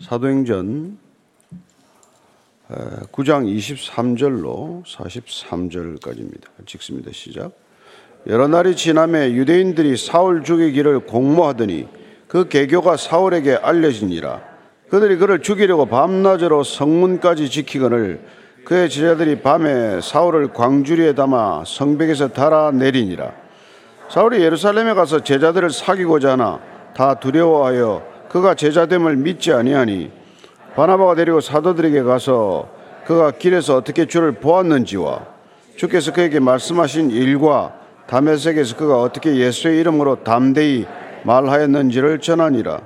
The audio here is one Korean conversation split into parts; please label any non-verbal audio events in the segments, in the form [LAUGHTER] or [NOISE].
사도행전 9장 23절로 43절까지입니다. 찍습니다. 시작. 여러 날이 지남에 유대인들이 사울 죽이기를 공모하더니 그 계교가 사울에게 알려지니라. 그들이 그를 죽이려고 밤낮으로 성문까지 지키거늘 그의 제자들이 밤에 사울을 광주리에 담아 성벽에서 달아내리니라. 사울이 예루살렘에 가서 제자들을 사귀고자 하나 다 두려워하여 그가 제자됨을 믿지 아니하니 바나바가 데리고 사도들에게 가서 그가 길에서 어떻게 주를 보았는지와 주께서 그에게 말씀하신 일과 담에색에서 그가 어떻게 예수의 이름으로 담대히 말하였는지를 전하니라.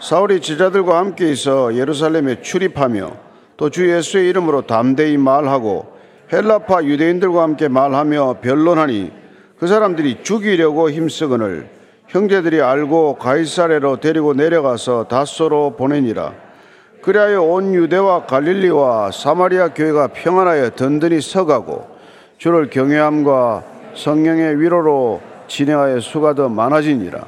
사울이 제자들과 함께 있어 예루살렘에 출입하며 또 주 예수의 이름으로 담대히 말하고 헬라파 유대인들과 함께 말하며 변론하니 그 사람들이 죽이려고 힘쓰거늘 형제들이 알고 가이사레로 데리고 내려가서 다소로 보내니라. 그리하여 온 유대와 갈릴리와 사마리아 교회가 평안하여 든든히 서가고 주를 경외함과 성령의 위로로 진행하여 수가 더 많아지니라.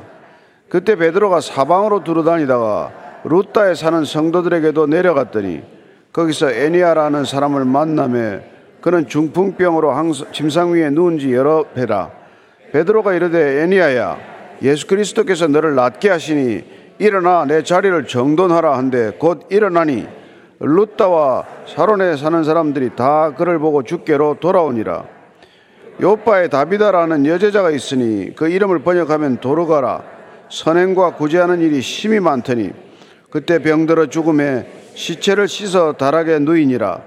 그때 베드로가 사방으로 두루다니다가 루따에 사는 성도들에게도 내려갔더니 거기서 애니아라는 사람을 만남에 그는 중풍병으로 침상 위에 누운 지 여러 배라. 베드로가 이르되 애니아야 예수 그리스도께서 너를 낫게 하시니 일어나 내 자리를 정돈하라 한데 곧 일어나니 루따와 사론에 사는 사람들이 다 그를 보고 주께로 돌아오니라. 요파에 다비다라는 여제자가 있으니 그 이름을 번역하면 도르가라. 선행과 구제하는 일이 심히 많더니 그때 병들어 죽음에 시체를 씻어 다락에 누이니라.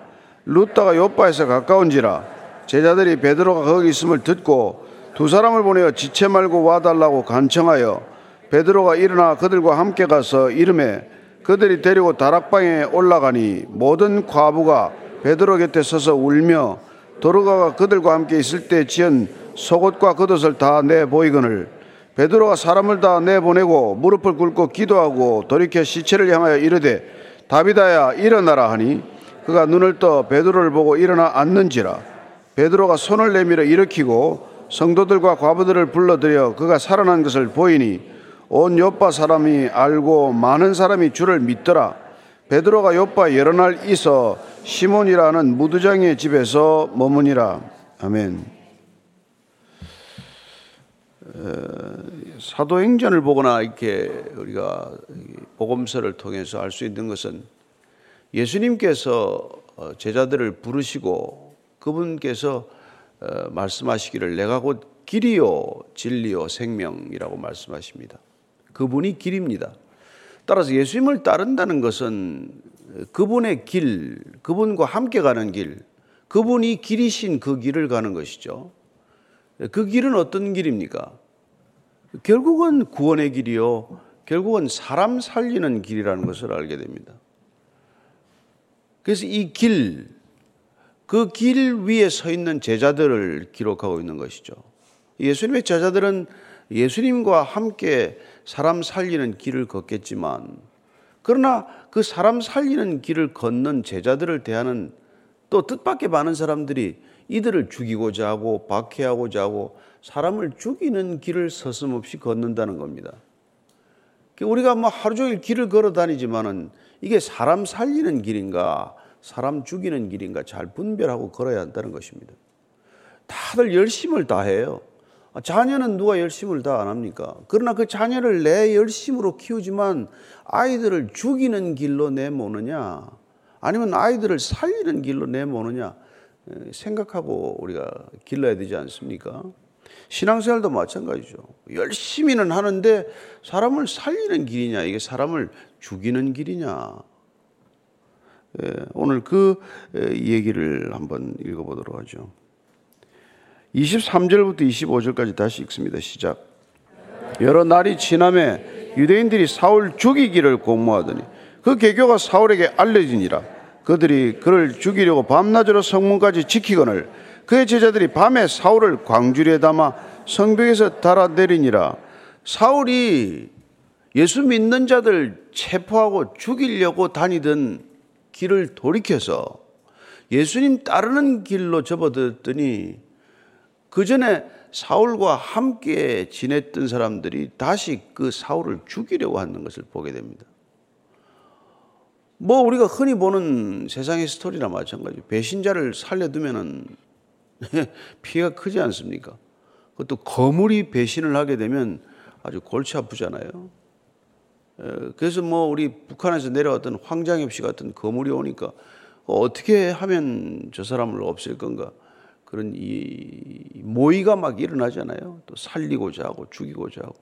루따가 요파에서 가까운지라 제자들이 베드로가 거기 있음을 듣고 두 사람을 보내어 지체 말고 와달라고 간청하여 베드로가 일어나 그들과 함께 가서 이름에 그들이 데리고 다락방에 올라가니 모든 과부가 베드로 곁에 서서 울며 도르가가 그들과 함께 있을 때 지은 속옷과 겉옷을 다 내보이거늘 베드로가 사람을 다 내보내고 무릎을 꿇고 기도하고 돌이켜 시체를 향하여 이르되 다비다야 일어나라 하니 그가 눈을 떠 베드로를 보고 일어나 앉는지라. 베드로가 손을 내밀어 일으키고 성도들과 과부들을 불러들여 그가 살아난 것을 보이니 온 요파 사람이 알고 많은 사람이 주를 믿더라. 베드로가 요파 여러 날 있어 시몬이라는 무두장의 집에서 머무니라. 아멘. 사도행전을 보거나 이렇게 우리가 복음서를 통해서 알 수 있는 것은 예수님께서 어, 제자들을 부르시고 그분께서 어, 말씀하시기를 내가 곧 길이요 진리요 생명이라고 말씀하십니다. 그분이 길입니다. 따라서 예수님을 따른다는 것은 그분의 길, 그분과 함께 가는 길, 그분이 길이신 그 길을 가는 것이죠. 그 길은 어떤 길입니까? 결국은 구원의 길이요. 결국은 사람 살리는 길이라는 것을 알게 됩니다. 그래서 이 길, 그 길 위에 서 있는 제자들을 기록하고 있는 것이죠. 예수님의 제자들은 예수님과 함께 사람 살리는 길을 걷겠지만, 그러나 그 사람 살리는 길을 걷는 제자들을 대하는 또 뜻밖의 많은 사람들이 이들을 죽이고자 하고 박해하고자 하고 사람을 죽이는 길을 서슴없이 걷는다는 겁니다. 우리가 뭐 하루 종일 길을 걸어 다니지만은 이게 사람 살리는 길인가 사람 죽이는 길인가 잘 분별하고 걸어야 한다는 것입니다. 다들 열심을 다해요. 자녀는 누가 열심을 다 안 합니까? 그러나 그 자녀를 내 열심으로 키우지만 아이들을 죽이는 길로 내모느냐, 아니면 아이들을 살리는 길로 내모느냐, 생각하고 우리가 길러야 되지 않습니까? 신앙생활도 마찬가지죠. 열심히는 하는데 사람을 살리는 길이냐, 이게 사람을 죽이는 길이냐, 예, 오늘 그 얘기를 한번 읽어보도록 하죠. 23절부터 25절까지 다시 읽습니다. 시작. 여러 날이 지남에 유대인들이 사울 죽이기를 공모하더니 그 계교가 사울에게 알려지니라. 그들이 그를 죽이려고 밤낮으로 성문까지 지키거늘 그의 제자들이 밤에 사울을 광주리에 담아 성벽에서 달아내리니라. 사울이 예수 믿는 자들 체포하고 죽이려고 다니던 길을 돌이켜서 예수님 따르는 길로 접어들었더니 그 전에 사울과 함께 지냈던 사람들이 다시 그 사울을 죽이려고 하는 것을 보게 됩니다. 뭐 우리가 흔히 보는 세상의 스토리나 마찬가지. 배신자를 살려두면은 [LAUGHS] 피해가 크지 않습니까? 그것도 거물이 배신을 하게 되면 아주 골치 아프잖아요. 그래서 뭐 우리 북한에서 내려왔던 황장엽 씨 같은 거물이 오니까 어떻게 하면 저 사람을 없앨 건가 그런 이 모의가 막 일어나잖아요. 또 살리고자 하고 죽이고자 하고.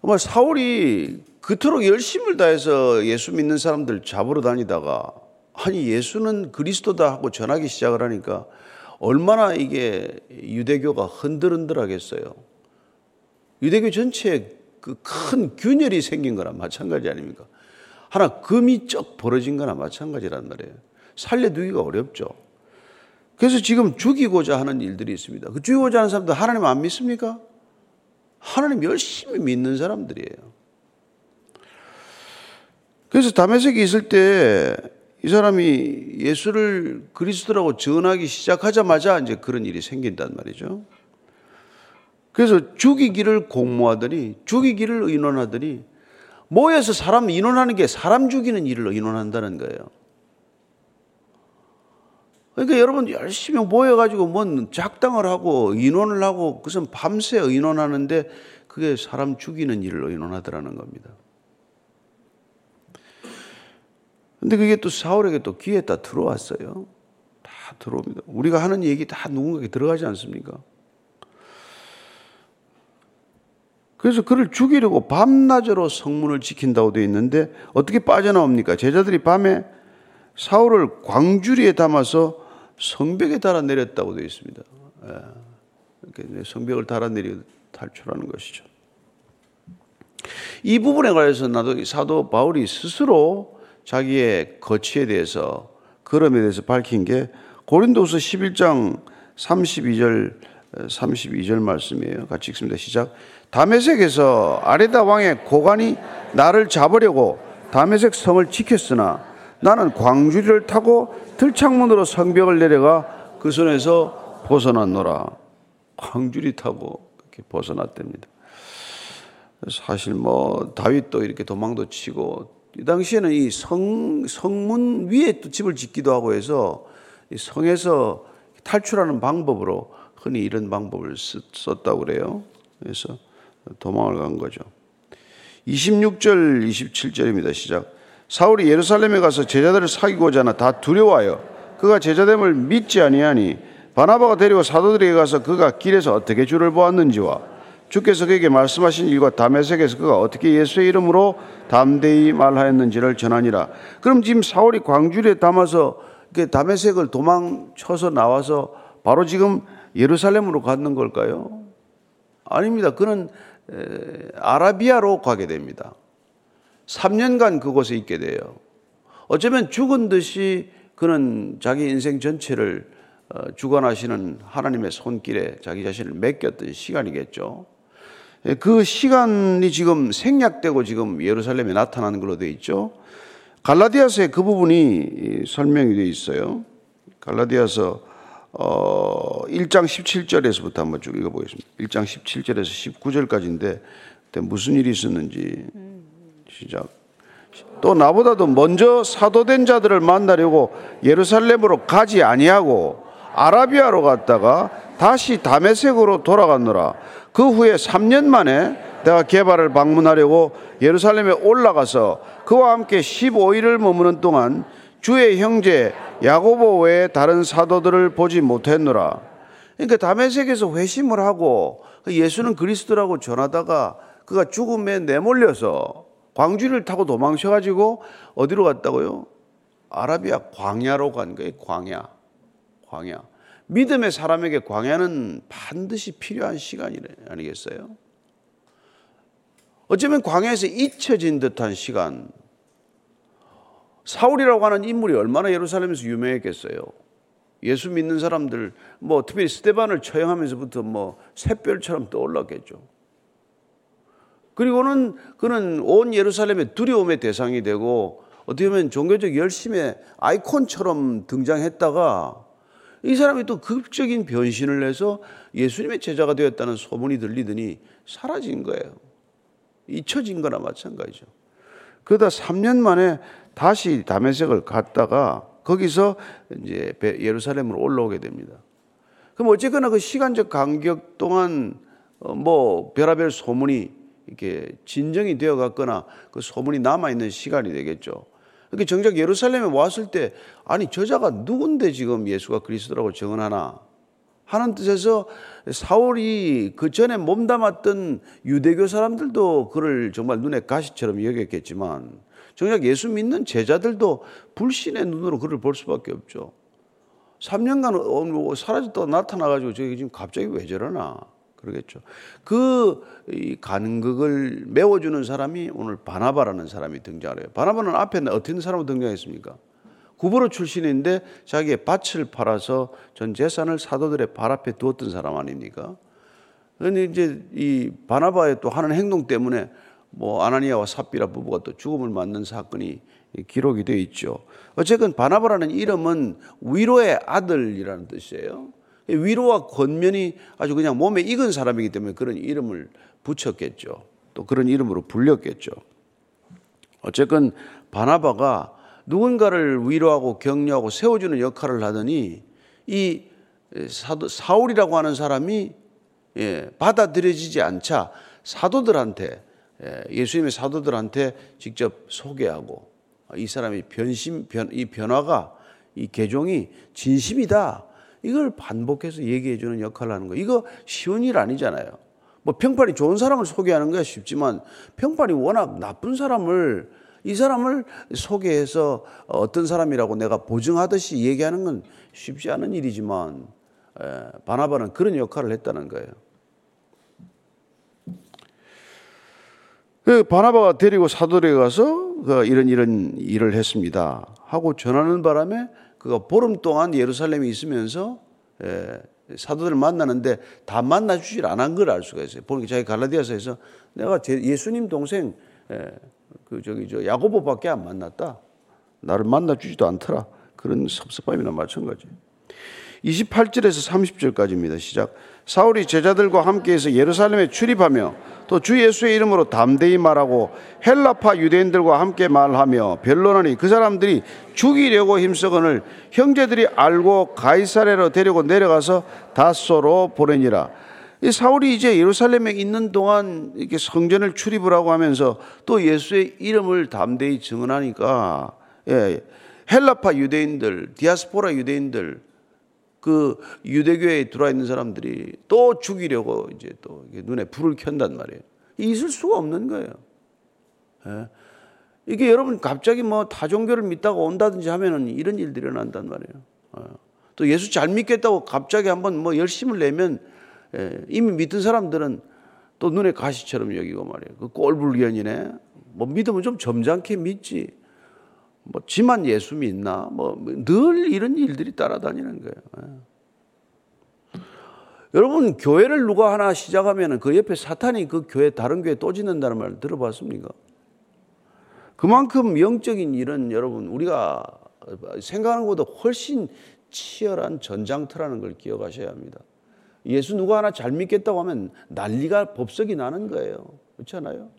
정말 사울이 그토록 열심을 다해서 예수 믿는 사람들 잡으러 다니다가 아니 예수는 그리스도다 하고 전하기 시작을 하니까 얼마나 이게 유대교가 흔들흔들하겠어요. 유대교 전체에 그 큰 균열이 생긴 거나 마찬가지 아닙니까? 하나 금이 쩍 벌어진 거나 마찬가지란 말이에요. 살려두기가 어렵죠. 그래서 지금 죽이고자 하는 일들이 있습니다. 그 죽이고자 하는 사람들 하나님 안 믿습니까? 하나님 열심히 믿는 사람들이에요. 그래서 다메섹에 있을 때 이 사람이 예수를 그리스도라고 전하기 시작하자마자 이제 그런 일이 생긴단 말이죠. 그래서 죽이기를 공모하더니 죽이기를 의논하더니 모여서 사람 인원하는 게 사람 죽이는 일을 의논한다는 거예요. 그러니까 여러분 열심히 모여가지고 뭔 작당을 하고 인원을 하고 그것은 밤새 의논하는데 그게 사람 죽이는 일을 의논하더라는 겁니다. 근데 그게 또 사울에게 또 귀에 다 들어왔어요. 다 들어옵니다. 우리가 하는 얘기 다 누군가에게 들어가지 않습니까? 그래서 그를 죽이려고 밤낮으로 성문을 지킨다고 되어 있는데 어떻게 빠져나옵니까? 제자들이 밤에 사울을 광주리에 담아서 성벽에 달아 내렸다고 되어 있습니다. 예. 성벽을 달아 내리 탈출하는 것이죠. 이 부분에 관해서 나도 사도 바울이 스스로 자기의 거취에 대해서 걸음에 대해서 밝힌 게 고린도서 11장 32절 32절 말씀이에요. 같이 읽습니다. 시작. 다메섹에서 아레다 왕의 고관이 나를 잡으려고 다메섹 성을 지켰으나 나는 광주리를 타고 들창문으로 성벽을 내려가 그 손에서 벗어났노라. 광주리 타고 이렇게 벗어났답니다. 사실 뭐 다윗도 이렇게 도망도 치고 이 당시에는 이 성, 성문 위에 또 집을 짓기도 하고 해서 이 성에서 탈출하는 방법으로 흔히 이런 방법을 썼다고 그래요. 그래서 도망을 간 거죠. 26절, 27절입니다. 시작. 사울이 예루살렘에 가서 제자들을 사귀고자 하나 다 두려워하여 그가 제자됨을 믿지 아니하니 바나바가 데리고 사도들에게 가서 그가 길에서 어떻게 주를 보았는지와 주께서 그에게 말씀하신 일과 다메섹에서 그가 어떻게 예수의 이름으로 담대히 말하였는지를 전하니라. 그럼 지금 사울이 광주리에 담아서 다메섹을 도망쳐서 나와서 바로 지금 예루살렘으로 갔는 걸까요? 아닙니다. 그는 아라비아로 가게 됩니다. 3년간 그곳에 있게 돼요. 어쩌면 죽은 듯이 그는 자기 인생 전체를 어, 주관하시는 하나님의 손길에 자기 자신을 맡겼던 시간이겠죠. 그 시간이 지금 생략되고 지금 예루살렘에 나타나는 걸로 되어 있죠. 갈라디아서에 그 부분이 설명이 되어 있어요. 갈라디아서 어 1장 17절에서부터 한번 쭉 읽어보겠습니다. 1장 17절에서 19절까지인데 그때 무슨 일이 있었는지 시작. 또 나보다도 먼저 사도된 자들을 만나려고 예루살렘으로 가지 아니하고 아라비아로 갔다가 다시 다메섹으로 돌아갔노라. 그 후에 3년 만에 내가 개발을 방문하려고 예루살렘에 올라가서 그와 함께 15일을 머무는 동안 주의 형제 야고보 외에 다른 사도들을 보지 못했노라. 그러니까 다메섹에서 회심을 하고 예수는 그리스도라고 전하다가 그가 죽음에 내몰려서 광주를 타고 도망쳐가지고 어디로 갔다고요? 아라비아 광야로 간 거예요. 광야. 광야. 믿음의 사람에게 광야는 반드시 필요한 시간이 아니겠어요? 어쩌면 광야에서 잊혀진 듯한 시간, 사울이라고 하는 인물이 얼마나 예루살렘에서 유명했겠어요. 예수 믿는 사람들, 뭐 특별히 스테반을 처형하면서부터 뭐 샛별처럼 떠올랐겠죠. 그리고는 그는 온 예루살렘의 두려움의 대상이 되고 어떻게 보면 종교적 열심의 아이콘처럼 등장했다가 이 사람이 또 극적인 변신을 해서 예수님의 제자가 되었다는 소문이 들리더니 사라진 거예요. 잊혀진 거나 마찬가지죠. 그러다 3년 만에 다시 다메섹을 갔다가 거기서 이제 예루살렘으로 올라오게 됩니다. 그럼 어쨌거나 그 시간적 간격 동안 어, 뭐 별하별 소문이 이렇게 진정이 되어 갔거나 그 소문이 남아 있는 시간이 되겠죠. 그러니까 정작 예루살렘에 왔을 때 아니 저자가 누군데 지금 예수가 그리스도라고 정언하나 하는 뜻에서 사울이 그 전에 몸담았던 유대교 사람들도 그를 정말 눈에 가시처럼 여겼겠지만 정작 예수 믿는 제자들도 불신의 눈으로 그를 볼 수밖에 없죠. 3년간 어, 뭐 사라졌다가 나타나가지고 저기 지금 갑자기 왜 저러나 그러겠죠. 그 간극을 메워주는 사람이 오늘 바나바라는 사람이 등장해요. 바나바는 앞에 어떤 사람으로 등장했습니까? 구부로 출신인데 자기의 밭을 팔아서 전 재산을 사도들의 발 앞에 두었던 사람 아닙니까? 그런데 이제 이 바나바의 또 하는 행동 때문에 뭐 아나니아와 삽비라 부부가 또 죽음을 맞는 사건이 기록이 되어 있죠. 어쨌든 바나바라는 이름은 위로의 아들이라는 뜻이에요. 위로와 권면이 아주 그냥 몸에 익은 사람이기 때문에 그런 이름을 붙였겠죠. 또 그런 이름으로 불렸겠죠. 어쨌든 바나바가 누군가를 위로하고 격려하고 세워주는 역할을 하더니 이 사울이라고 하는 사람이 예, 받아들여지지 않자 사도들한테 예, 예수님의 사도들한테 직접 소개하고 이 사람이 변심 변, 이 변화가 이 개종이 진심이다 이걸 반복해서 얘기해 주는 역할을 하는 거 이거 쉬운 일 아니잖아요. 뭐 평판이 좋은 사람을 소개하는 게 쉽지만 평판이 워낙 나쁜 사람을 이 사람을 소개해서 어떤 사람이라고 내가 보증하듯이 얘기하는 건 쉽지 않은 일이지만 바나바는 그런 역할을 했다는 거예요. 바나바가 데리고 사도에 가서 그 이런 이런 일을 했습니다. 하고 전하는 바람에 그가 보름 동안 예루살렘에 있으면서 사도들을 만나는데 다 만나주질 않은 걸 알 수가 있어요. 보니까 자기 갈라디아서에서 내가 예수님 동생 그 저기 저 야고보밖에 안 만났다. 나를 만나주지도 않더라. 그런 섭섭함이나 마찬가지. 28절에서 30절까지입니다. 시작. 사울이 제자들과 함께해서 예루살렘에 출입하며 또 주 예수의 이름으로 담대히 말하고 헬라파 유대인들과 함께 말하며 변론하니 그 사람들이 죽이려고 힘쓰거늘 형제들이 알고 가이사레로 데리고 내려가서 다소로 보내니라. 이 사울이 이제 예루살렘에 있는 동안 이렇게 성전을 출입을 하고 하면서 또 예수의 이름을 담대히 증언하니까 예, 헬라파 유대인들, 디아스포라 유대인들 그 유대교에 들어와 있는 사람들이 또 죽이려고 이제 또 눈에 불을 켠단 말이에요. 있을 수가 없는 거예요. 예. 이게 여러분 갑자기 뭐 다종교를 믿다가 온다든지 하면은 이런 일들이 일어난단 말이에요. 예. 또 예수 잘 믿겠다고 갑자기 한번 뭐 열심을 내면 예. 이미 믿은 사람들은 또 눈에 가시처럼 여기고 말이에요. 그 꼴불견이네. 뭐 믿으면 좀 점잖게 믿지. 뭐 지만 예수 믿나 뭐 늘 이런 일들이 따라다니는 거예요. 예. 여러분 교회를 누가 하나 시작하면 그 옆에 사탄이 그 교회 다른 교회 또 짓는다는 말 들어봤습니까? 그만큼 영적인 일은 여러분 우리가 생각하는 것보다 훨씬 치열한 전장터라는 걸 기억하셔야 합니다. 예수 누가 하나 잘 믿겠다고 하면 난리가 법석이 나는 거예요. 그렇지 않아요?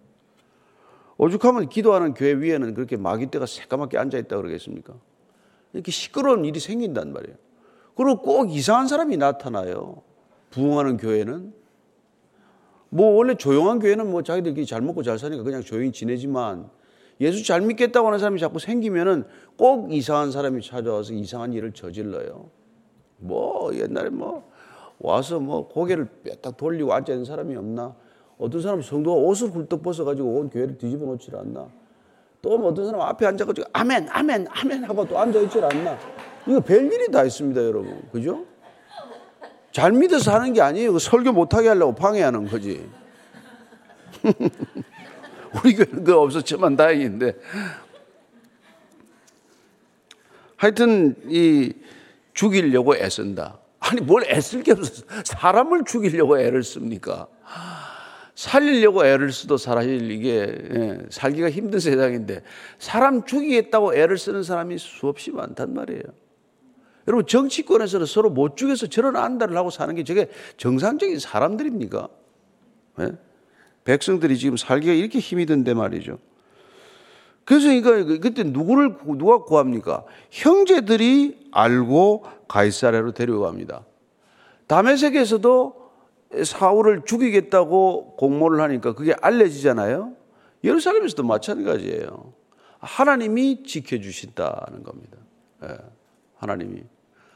오죽하면 기도하는 교회 위에는 그렇게 마귀떼가 새까맣게 앉아있다 그러겠습니까? 이렇게 시끄러운 일이 생긴단 말이에요. 그리고 꼭 이상한 사람이 나타나요. 부흥하는 교회는. 뭐 원래 조용한 교회는 뭐 자기들끼리 잘 먹고 잘 사니까 그냥 조용히 지내지만 예수 잘 믿겠다고 하는 사람이 자꾸 생기면은 꼭 이상한 사람이 찾아와서 이상한 일을 저질러요. 뭐 옛날에 뭐 와서 뭐 고개를 뼈딱 돌리고 앉아 있는 사람이 없나? 어떤 사람 성도가 옷을 훌떡 벗어가지고 온 교회를 뒤집어 놓질 않나. 또뭐 어떤 사람 앞에 앉아가지고 아멘, 아멘, 아멘 하고 또 앉아있질 않나. 이거 별일이 다 있습니다, 여러분. 그죠? 잘 믿어서 하는 게 아니에요. 설교 못하게 하려고 방해하는 거지. [LAUGHS] 우리 교회는 그 없었지만 다행인데. 하여튼, 이, 죽이려고 애쓴다. 아니, 뭘 애쓸 게 없어서 사람을 죽이려고 애를 씁니까? 살리려고 애를 쓰도 사실 이게 예, 살기가 힘든 세상인데 사람 죽이겠다고 애를 쓰는 사람이 수없이 많단 말이에요. 여러분 정치권에서는 서로 못 죽여서 저런 안달을 하고 사는 게 저게 정상적인 사람들입니까? 예? 백성들이 지금 살기가 이렇게 힘이 든데 말이죠. 그래서 그러니까 그때 누구를 누가 구합니까? 형제들이 알고 가이사랴로 데려갑니다. 다메섹에서도 사울을 죽이겠다고 공모를 하니까 그게 알려지잖아요. 예루살렘에서도 마찬가지예요. 하나님이 지켜주신다는 겁니다. 예, 하나님이.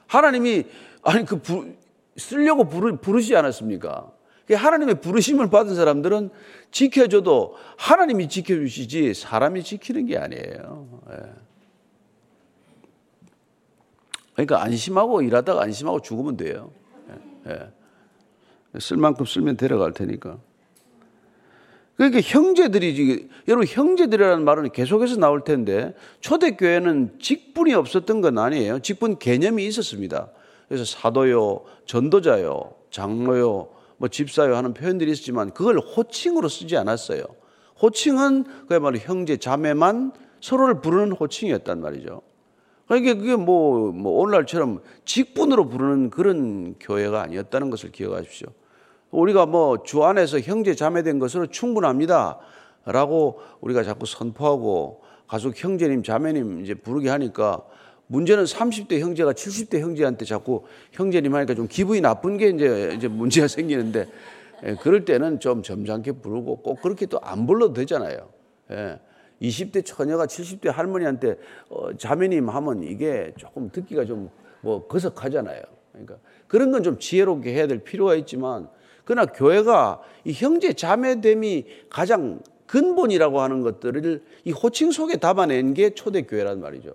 하나님이, 아니, 그, 부, 쓰려고 부르, 부르지 않았습니까? 하나님의 부르심을 받은 사람들은 지켜줘도 하나님이 지켜주시지 사람이 지키는 게 아니에요. 예. 그러니까 안심하고 일하다가 안심하고 죽으면 돼요. 예. 예. 쓸 만큼 쓸면 데려갈 테니까. 그러니까 형제들이 여러분 형제들이라는 말은 계속해서 나올 텐데 초대교회는 직분이 없었던 건 아니에요. 직분 개념이 있었습니다. 그래서 사도요, 전도자요, 장로요, 뭐 집사요 하는 표현들이 있었지만 그걸 호칭으로 쓰지 않았어요. 호칭은 그야말로 형제 자매만 서로를 부르는 호칭이었단 말이죠. 그러니까 그게 뭐, 뭐 오늘날처럼 직분으로 부르는 그런 교회가 아니었다는 것을 기억하십시오. 우리가 뭐 주 안에서 형제 자매된 것으로 충분합니다. 라고 우리가 자꾸 선포하고 가족 형제님, 자매님 이제 부르게 하니까 문제는 30대 형제가 70대 형제한테 자꾸 형제님 하니까 좀 기분이 나쁜 게 이제, 이제 문제가 [LAUGHS] 생기는데 예, 그럴 때는 좀 점잖게 부르고 꼭 그렇게 또 안 불러도 되잖아요. 예. 20대 처녀가 70대 할머니한테 어, 자매님 하면 이게 조금 듣기가 좀 뭐 거석하잖아요. 그러니까 그런 건 좀 지혜롭게 해야 될 필요가 있지만 그러나 교회가 이 형제 자매됨이 가장 근본이라고 하는 것들을 이 호칭 속에 담아낸 게 초대교회란 말이죠.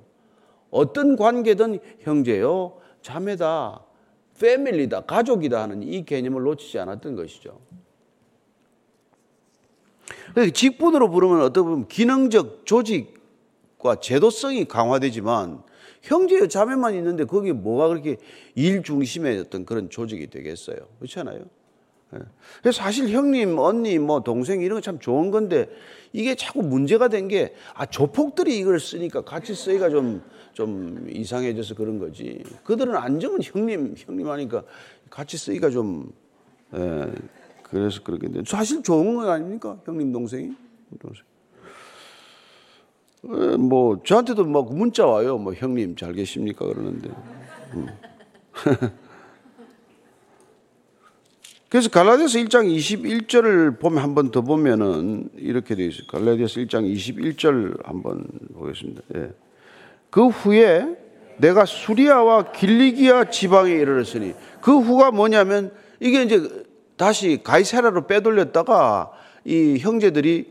어떤 관계든 형제요, 자매다, 패밀리다, 가족이다 하는 이 개념을 놓치지 않았던 것이죠. 직분으로 부르면 어떻게 보면 기능적 조직과 제도성이 강화되지만 형제요 자매만 있는데 거기 뭐가 그렇게 일 중심의 어떤 그런 조직이 되겠어요. 그렇지 않아요? 예. 사실 형님, 언니, 뭐 동생 이런 거 참 좋은 건데 이게 자꾸 문제가 된 게 아, 조폭들이 이걸 쓰니까 같이 쓰기가 좀, 좀 이상해져서 그런 거지. 그들은 안정은 형님, 형님 하니까 같이 쓰기가 좀, 예, 그래서 그렇겠는데 사실 좋은 건 아닙니까? 형님, 동생이? 동생. 예, 뭐 저한테도 막 문자 와요. 뭐 형님 잘 계십니까? 그러는데. 음. [LAUGHS] 그래서 갈라디아서 1장 21절을 보면 한 번 더 보면은 이렇게 되어 있어요. 갈라디아서 1장 21절 한번 보겠습니다. 예. 그 후에 내가 수리아와 길리기아 지방에 이르렀으니 그 후가 뭐냐면 이게 이제 다시 가이사라로 빼돌렸다가 이 형제들이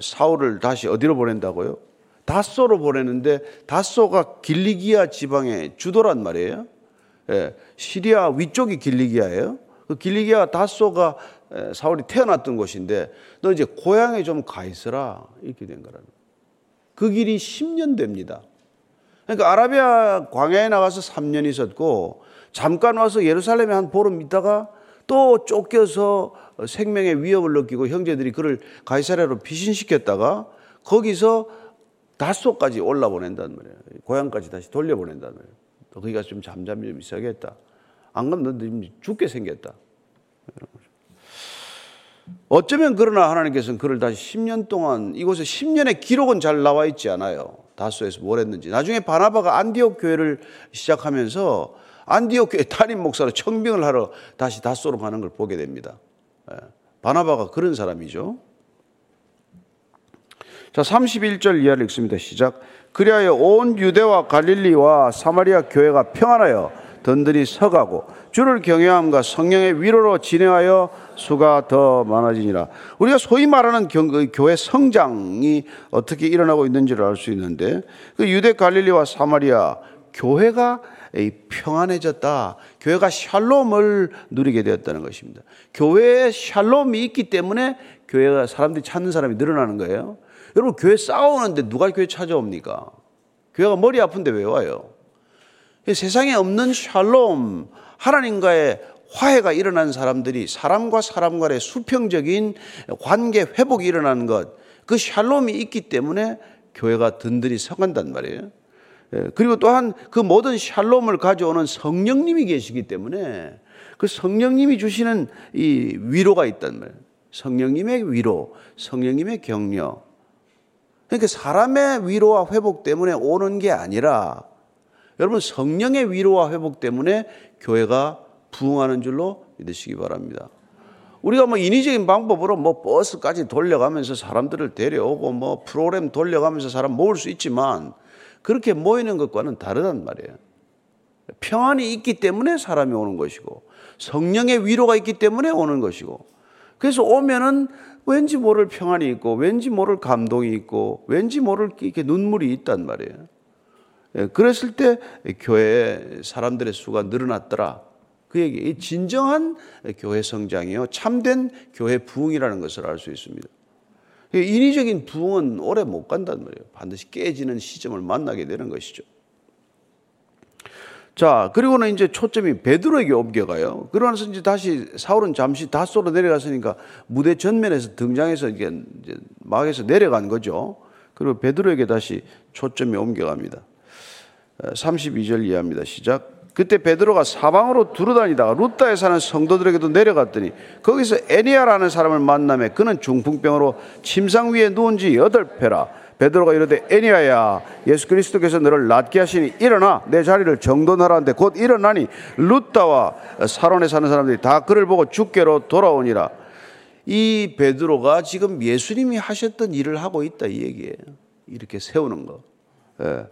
사울을 다시 어디로 보낸다고요? 다소로 보내는데 다소가 길리기아 지방의 주도란 말이에요. 예, 시리아 위쪽이 길리기아예요. 그 길리기아 다소가 사울이 태어났던 곳인데 너 이제 고향에 좀 가 있어라 이렇게 된 거라는. 그 길이 10년 됩니다. 그러니까 아라비아 광야에 나가서 3년 있었고 잠깐 와서 예루살렘에 한 보름 있다가 또 쫓겨서 생명의 위협을 느끼고 형제들이 그를 가이사랴로 피신시켰다가 거기서 다소까지 올라보낸단 말이에요. 고향까지 다시 돌려보낸단 말이에요. 거기가 좀 잠잠히 좀 있어야겠다. 안 그러면 너 죽게 생겼다. 어쩌면 그러나 하나님께서는 그를 다시 10년 동안 이곳에 10년의 기록은 잘 나와 있지 않아요. 다소에서 뭘 했는지. 나중에 바나바가 안디옥 교회를 시작하면서 안디옥 교회 담임 목사로 청빙을 하러 다시 다소로 가는 걸 보게 됩니다. 예. 바나바가 그런 사람이죠. 자, 31절 이하를 읽습니다. 시작. 그리하여 온 유대와 갈릴리와 사마리아 교회가 평안하여 던들이 서가고 주를 경외함과 성령의 위로로 진행하여 수가 더 많아지니라. 우리가 소위 말하는 그 교회 성장이 어떻게 일어나고 있는지를 알 수 있는데 그 유대 갈릴리와 사마리아 교회가 평안해졌다. 교회가 샬롬을 누리게 되었다는 것입니다. 교회에 샬롬이 있기 때문에 교회가 사람들이 찾는 사람이 늘어나는 거예요. 여러분 교회 싸우는데 누가 교회 찾아옵니까? 교회가 머리 아픈데 왜 와요? 세상에 없는 샬롬, 하나님과의 화해가 일어난 사람들이 사람과 사람 간의 수평적인 관계 회복이 일어나는 것, 그 샬롬이 있기 때문에 교회가 든든히 서간단 말이에요. 예, 그리고 또한 그 모든 샬롬을 가져오는 성령님이 계시기 때문에 그 성령님이 주시는 이 위로가 있단 말이에요. 성령님의 위로, 성령님의 격려. 그러니까 사람의 위로와 회복 때문에 오는 게 아니라 여러분 성령의 위로와 회복 때문에 교회가 부흥하는 줄로 믿으시기 바랍니다. 우리가 뭐 인위적인 방법으로 뭐 버스까지 돌려가면서 사람들을 데려오고 뭐 프로그램 돌려가면서 사람 모을 수 있지만 그렇게 모이는 것과는 다르단 말이에요. 평안이 있기 때문에 사람이 오는 것이고 성령의 위로가 있기 때문에 오는 것이고 그래서 오면은 왠지 모를 평안이 있고 왠지 모를 감동이 있고 왠지 모를 이렇게 눈물이 있단 말이에요. 예, 그랬을 때 교회 사람들의 수가 늘어났더라. 그 얘기, 진정한 교회 성장이요. 참된 교회 부흥이라는 것을 알 수 있습니다. 인위적인 부흥은 오래 못 간단 말이에요. 반드시 깨지는 시점을 만나게 되는 것이죠. 자, 그리고는 이제 초점이 베드로에게 옮겨가요. 그러면서 이제 다시 사울은 잠시 다소로 내려갔으니까 무대 전면에서 등장해서 이제 막에서 내려간 거죠. 그리고 베드로에게 다시 초점이 옮겨갑니다. 32절 이해합니다. 시작. 그때 베드로가 사방으로 두루다니다가 루타에 사는 성도들에게도 내려갔더니 거기서 에니아라는 사람을 만남에 그는 중풍병으로 침상 위에 누운 지 여덟 패라. 베드로가 이르되 에니아야 예수 그리스도께서 너를 낫게 하시니 일어나 내 자리를 정돈하라는데 곧 일어나니 루타와 사론에 사는 사람들이 다 그를 보고 죽게로 돌아오니라. 이 베드로가 지금 예수님이 하셨던 일을 하고 있다 이 얘기예요. 이렇게 세우는 거. 예.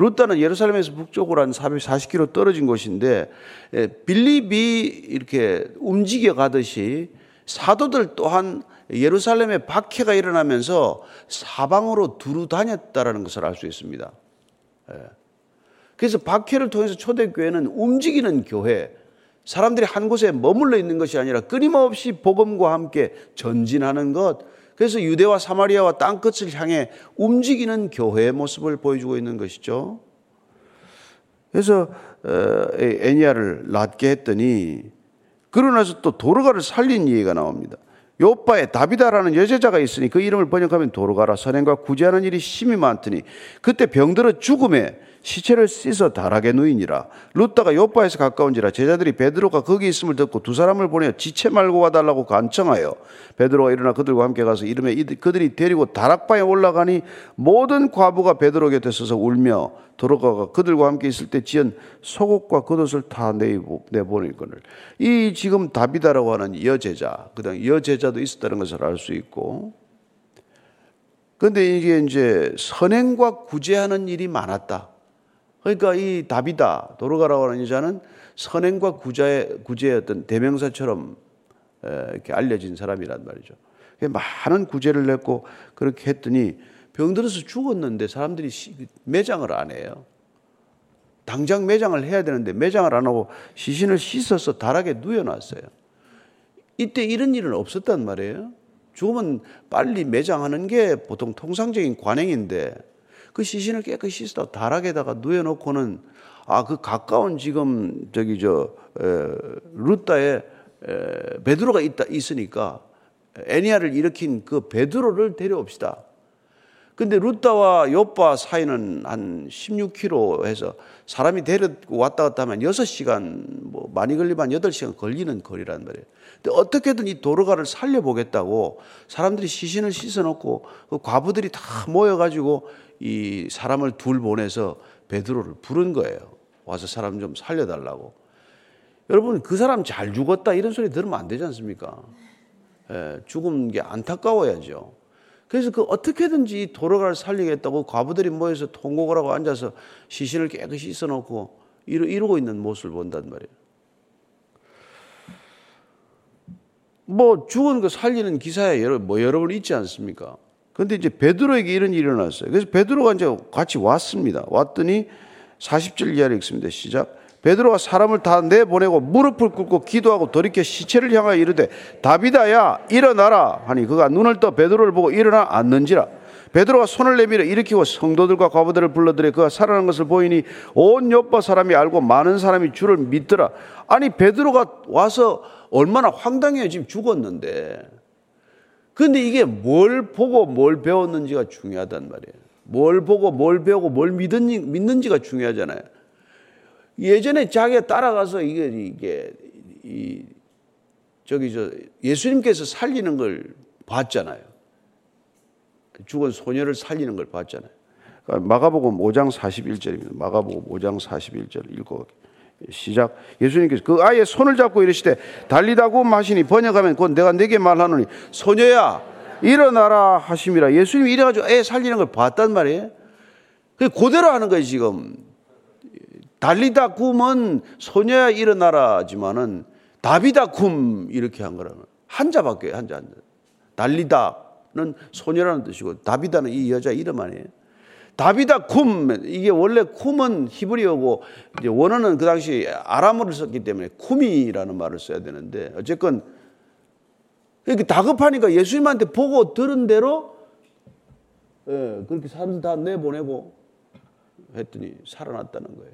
루타는 예루살렘에서 북쪽으로 한 440km 떨어진 곳인데 예, 빌립이 이렇게 움직여 가듯이 사도들 또한 예루살렘에 박해가 일어나면서 사방으로 두루 다녔다라는 것을 알 수 있습니다. 예. 그래서 박해를 통해서 초대교회는 움직이는 교회, 사람들이 한 곳에 머물러 있는 것이 아니라 끊임없이 복음과 함께 전진하는 것, 그래서 유대와 사마리아와 땅끝을 향해 움직이는 교회의 모습을 보여주고 있는 것이죠. 그래서 어, 애니아를 낫게 했더니 그러나서 또 도르가를 살린 이해가 나옵니다. 요빠에 다비다라는 여제자가 있으니 그 이름을 번역하면 도르가라 선행과 구제하는 일이 심히 많더니 그때 병들어 죽음에 시체를 씻어 다락에 누이니라. 루다가 요파에서 가까운지라 제자들이 베드로가 거기 있음을 듣고 두 사람을 보내 지체 말고 와달라고 간청하여 베드로가 일어나 그들과 함께 가서 이름에 그들이 데리고 다락방에 올라가니 모든 과부가 베드로 곁에 서서 울며 도로가가 그들과 함께 있을 때 지은 속옷과 겉옷을 다 내보내거늘. 이 지금 다비다라고 하는 여제자, 그다음 여제자도 있었다는 것을 알 수 있고 그런데 이게 이제 선행과 구제하는 일이 많았다. 그러니까 이 다비다 도로가라고 하는 여자는 선행과 구제의, 구제의 어떤 대명사처럼 이렇게 알려진 사람이란 말이죠. 많은 구제를 냈고 그렇게 했더니 병들어서 죽었는데 사람들이 매장을 안 해요. 당장 매장을 해야 되는데 매장을 안 하고 시신을 씻어서 다락에 누워놨어요. 이때 이런 일은 없었단 말이에요. 죽으면 빨리 매장하는 게 보통 통상적인 관행인데 그 시신을 깨끗이 다락에다가 누워놓고는 아 그 가까운 지금 저기 저 에, 루타에 에, 베드로가 있다 있으니까 애니아를 일으킨 그 베드로를 데려옵시다. 근데 루타와 요빠 사이는 한 16km 해서 사람이 데리고 왔다 갔다 하면 6시간, 뭐 많이 걸리면 8시간 걸리는 거리란 말이에요. 근데 어떻게든 이 도로가를 살려보겠다고 사람들이 시신을 씻어놓고 그 과부들이 다 모여가지고 이 사람을 둘 보내서 베드로를 부른 거예요. 와서 사람 좀 살려달라고. 여러분 그 사람 잘 죽었다 이런 소리 들으면 안 되지 않습니까? 예, 죽은 게 안타까워야죠. 그래서 그 어떻게든지 도로가를 살리겠다고 과부들이 모여서 통곡을 하고 앉아서 시신을 깨끗이 씻어놓고 이러고 있는 모습을 본단 말이에요. 뭐 죽은 거 살리는 기사에 여러, 뭐 여러 번 있지 않습니까? 근데 이제 베드로에게 이런 일이 일어났어요. 그래서 베드로가 이제 같이 왔습니다. 왔더니 40절 이하를 읽습니다. 시작. 베드로가 사람을 다 내보내고 무릎을 꿇고 기도하고 돌이켜 시체를 향하여 이르되 다비다야 일어나라 하니 그가 눈을 떠 베드로를 보고 일어나 앉는지라 베드로가 손을 내밀어 일으키고 성도들과 과부들을 불러들여 그가 살아난 것을 보이니 온 옆바 사람이 알고 많은 사람이 주를 믿더라 아니 베드로가 와서 얼마나 황당해요 지금 죽었는데 근데 이게 뭘 보고 뭘 배웠는지가 중요하단 말이에요 뭘 보고 뭘 배우고 뭘 믿는지가 중요하잖아요 예전에 자기가 따라가서 이게 이게 이 저기 저 예수님께서 살리는 걸 봤잖아요. 그 죽은 소녀를 살리는 걸 봤잖아요. 그러니까 마가복음 5장 41절입니다. 마가복음 5장 41절 읽고 시작. 예수님께서 그 아이의 손을 잡고 이르시되 달리다고 마시니 번역하면 곧 내가 내게 말하노니 소녀야 일어나라 하심이라. 예수님이 이래가지고 애 살리는 걸 봤단 말이에요. 그 그대로 하는 거예요 지금. 달리다 굼은 소녀야 일어나라지만은 다비다 굼 이렇게 한 거라는 한자 바뀌어요 한자 한자. 달리다는 소녀라는 뜻이고 다비다는 이 여자 이름 아니에요. 다비다 쿰 이게 원래 쿰은 히브리어고 이제 원어는 그 당시 아람어를 썼기 때문에 쿰이라는 말을 써야 되는데 어쨌건 이렇게 다급하니까 예수님한테 보고 들은 대로 예, 그렇게 사람 다 내보내고 했더니 살아났다는 거예요.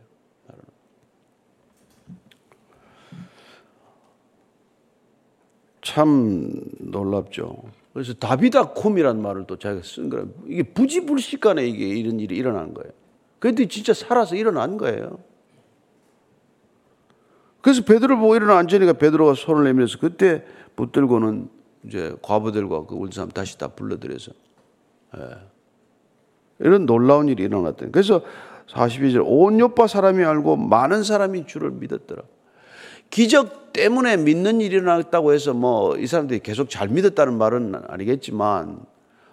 참 놀랍죠. 그래서 다비다 콤이라는 말을 또 자기가 쓴 거예요. 이게 부지불식간에 이게 이런 일이 일어난 거예요. 그런데 진짜 살아서 일어난 거예요. 그래서 베드로 보고 일어나 앉으니까 베드로가 손을 내밀어서 그때 붙들고는 이제 과부들과 그 우리 사람 다시 다 불러들여서 예. 이런 놀라운 일이 일어났던. 그래서 42절 온 요파 사람이 알고 많은 사람이 주를 믿었더라. 기적 때문에 믿는 일이 일어났다고 해서 뭐 이 사람들이 계속 잘 믿었다는 말은 아니겠지만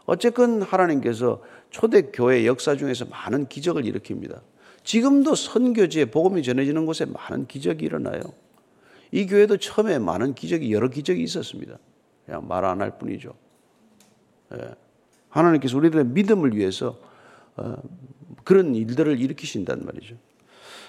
어쨌건 하나님께서 초대교회 역사 중에서 많은 기적을 일으킵니다. 지금도 선교지에 복음이 전해지는 곳에 많은 기적이 일어나요. 이 교회도 처음에 많은 기적이 여러 기적이 있었습니다. 그냥 말 안 할 뿐이죠. 예. 하나님께서 우리들의 믿음을 위해서 어, 그런 일들을 일으키신단 말이죠.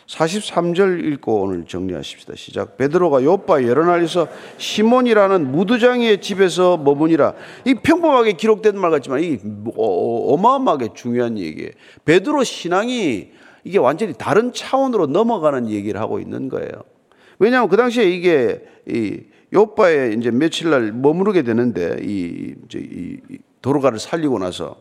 43절 읽고 오늘 정리하십시다. 시작. 베드로가 요파 여러 날에서 시몬이라는 무두장의 집에서 머무니라. 이 평범하게 기록된 말 같지만 이 어마어마하게 중요한 얘기예요. 베드로 신앙이 이게 완전히 다른 차원으로 넘어가는 얘기를 하고 있는 거예요. 왜냐하면 그 당시에 이게 이 요파에 이제 며칠 날 머무르게 되는데 이, 이 도로가를 살리고 나서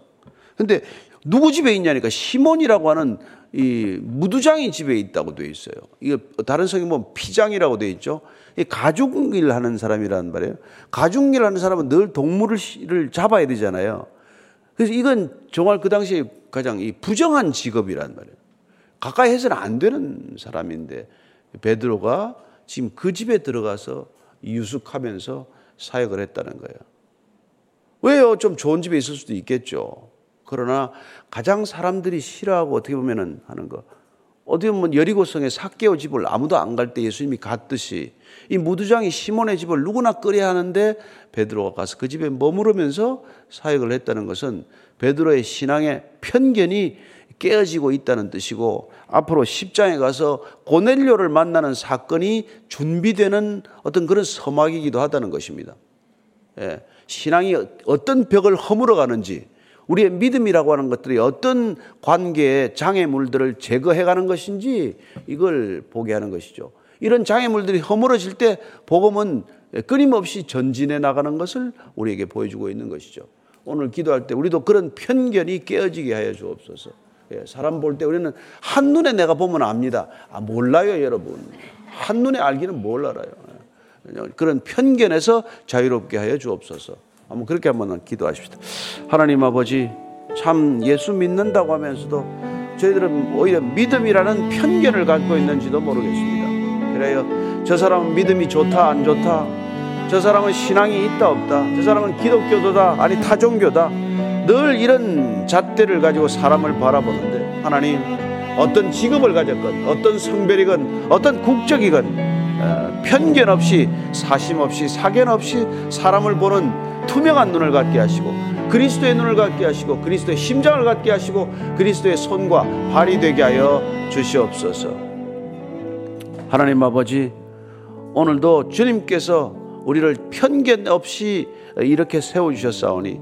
근데 누구 집에 있냐니까 시몬이라고 하는 이 무두장이 집에 있다고 되어 있어요. 이게 다른 성경 보면 피장이라고 되어 있죠. 이 가죽일 하는 사람이란 말이에요. 가죽일 하는 사람은 늘 동물을 잡아야 되잖아요. 그래서 이건 정말 그 당시에 가장 이 부정한 직업이란 말이에요. 가까이 해서는 안 되는 사람인데 베드로가 지금 그 집에 들어가서 유숙하면서 사역을 했다는 거예요. 왜요? 좀 좋은 집에 있을 수도 있겠죠. 그러나 가장 사람들이 싫어하고 어떻게 보면은 하는 거. 어떻게 보면 여리고성의 사개오 집을 아무도 안 갈 때 예수님이 갔듯이 이 무두장이 시몬의 집을 누구나 끓여야 하는데 베드로가 가서 그 집에 머무르면서 사역을 했다는 것은 베드로의 신앙의 편견이 깨어지고 있다는 뜻이고 앞으로 10장에 가서 고넬료를 만나는 사건이 준비되는 어떤 그런 서막이기도 하다는 것입니다. 예, 신앙이 어떤 벽을 허물어 가는지 우리의 믿음이라고 하는 것들이 어떤 관계의 장애물들을 제거해 가는 것인지 이걸 보게 하는 것이죠. 이런 장애물들이 허물어질 때 복음은 끊임없이 전진해 나가는 것을 우리에게 보여주고 있는 것이죠. 오늘 기도할 때 우리도 그런 편견이 깨어지게 하여 주옵소서. 예, 사람 볼 때 우리는 한눈에 내가 보면 압니다. 아, 몰라요, 여러분. 한눈에 알기는 뭘 알아요. 예, 그런 편견에서 자유롭게 하여 주옵소서. 한번 그렇게 한번 기도하십시다. 하나님 아버지, 참 예수 믿는다고 하면서도 저희들은 오히려 믿음이라는 편견을 갖고 있는지도 모르겠습니다. 그래요. 저 사람은 믿음이 좋다, 안 좋다. 저 사람은 신앙이 있다, 없다. 저 사람은 기독교도다, 아니 타종교다. 늘 이런 잣대를 가지고 사람을 바라보는데 하나님 어떤 직업을 가졌건 어떤 성별이건 어떤 국적이건 어, 편견 없이 사심 없이 사견 없이 사람을 보는 투명한 눈을 갖게 하시고 그리스도의 눈을 갖게 하시고 그리스도의 심장을 갖게 하시고 그리스도의 손과 발이 되게 하여 주시옵소서. 하나님 아버지 오늘도 주님께서 우리를 편견 없이 이렇게 세워 주셨사오니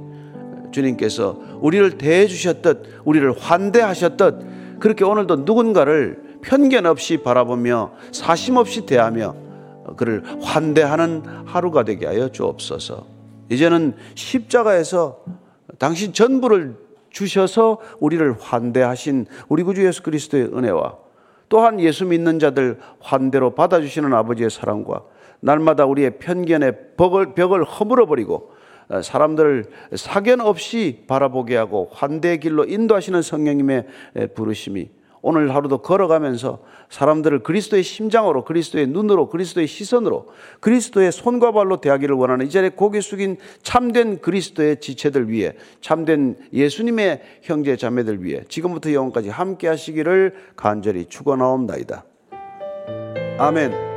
주님께서 우리를 대해 주셨듯 우리를 환대하셨듯 그렇게 오늘도 누군가를 편견 없이 바라보며 사심 없이 대하며 그를 환대하는 하루가 되게 하여 주옵소서. 이제는 십자가에서 당신 전부를 주셔서 우리를 환대하신 우리 구주 예수 그리스도의 은혜와 또한 예수 믿는 자들 환대로 받아주시는 아버지의 사랑과 날마다 우리의 편견의 벽을, 벽을 허물어 버리고 어, 사람들을 사견 없이 바라보게 하고 환대의 길로 인도하시는 성령님의 부르심이 오늘 하루도 걸어가면서 사람들을 그리스도의 심장으로, 그리스도의 눈으로, 그리스도의 시선으로, 그리스도의 손과 발로 대하기를 원하는 이 자리에 고개 숙인 참된 그리스도의 지체들 위해, 참된 예수님의 형제 자매들 위해 지금부터 영원까지 함께 하시기를 간절히 축원하옵나이다. 아멘.